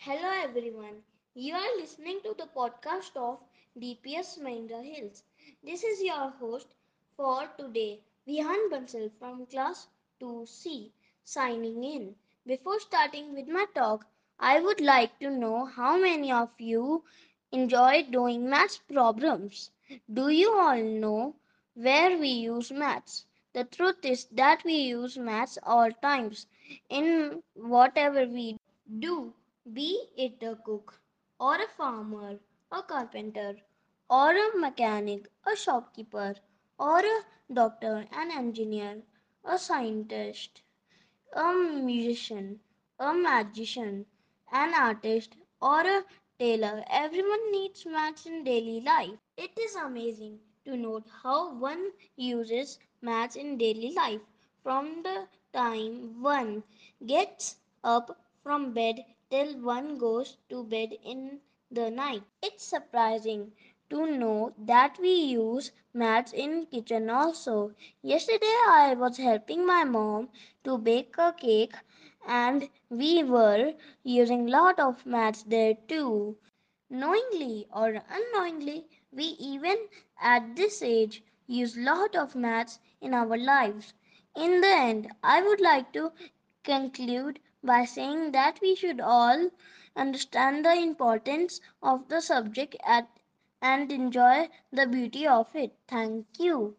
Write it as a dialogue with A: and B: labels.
A: Hello everyone. You are listening to the podcast of DPS Mahendra Hills. This is your host for today, Vihaan Bansal from class 2C, signing in. Before starting with my talk, I would like to know how many of you enjoy doing maths problems. Do you all know where we use maths? The truth is that we use maths all times in whatever we do, be it a cook or a farmer, a carpenter or a mechanic, a shopkeeper or a doctor, an engineer, a scientist, a musician, a magician, an artist, or a tailor. Everyone needs maths in daily life. It is amazing to note how one uses maths in daily life from the time one gets up from bed till one goes to bed in the night. It's surprising to know that we use mats in kitchen also. Yesterday I was helping my mom to bake a cake and we were using lot of mats there too. Knowingly or unknowingly, we even at this age use lot of mats in our lives. In the end, I would like to conclude by saying that we should all understand the importance of the subject at, and enjoy the beauty of it. Thank you.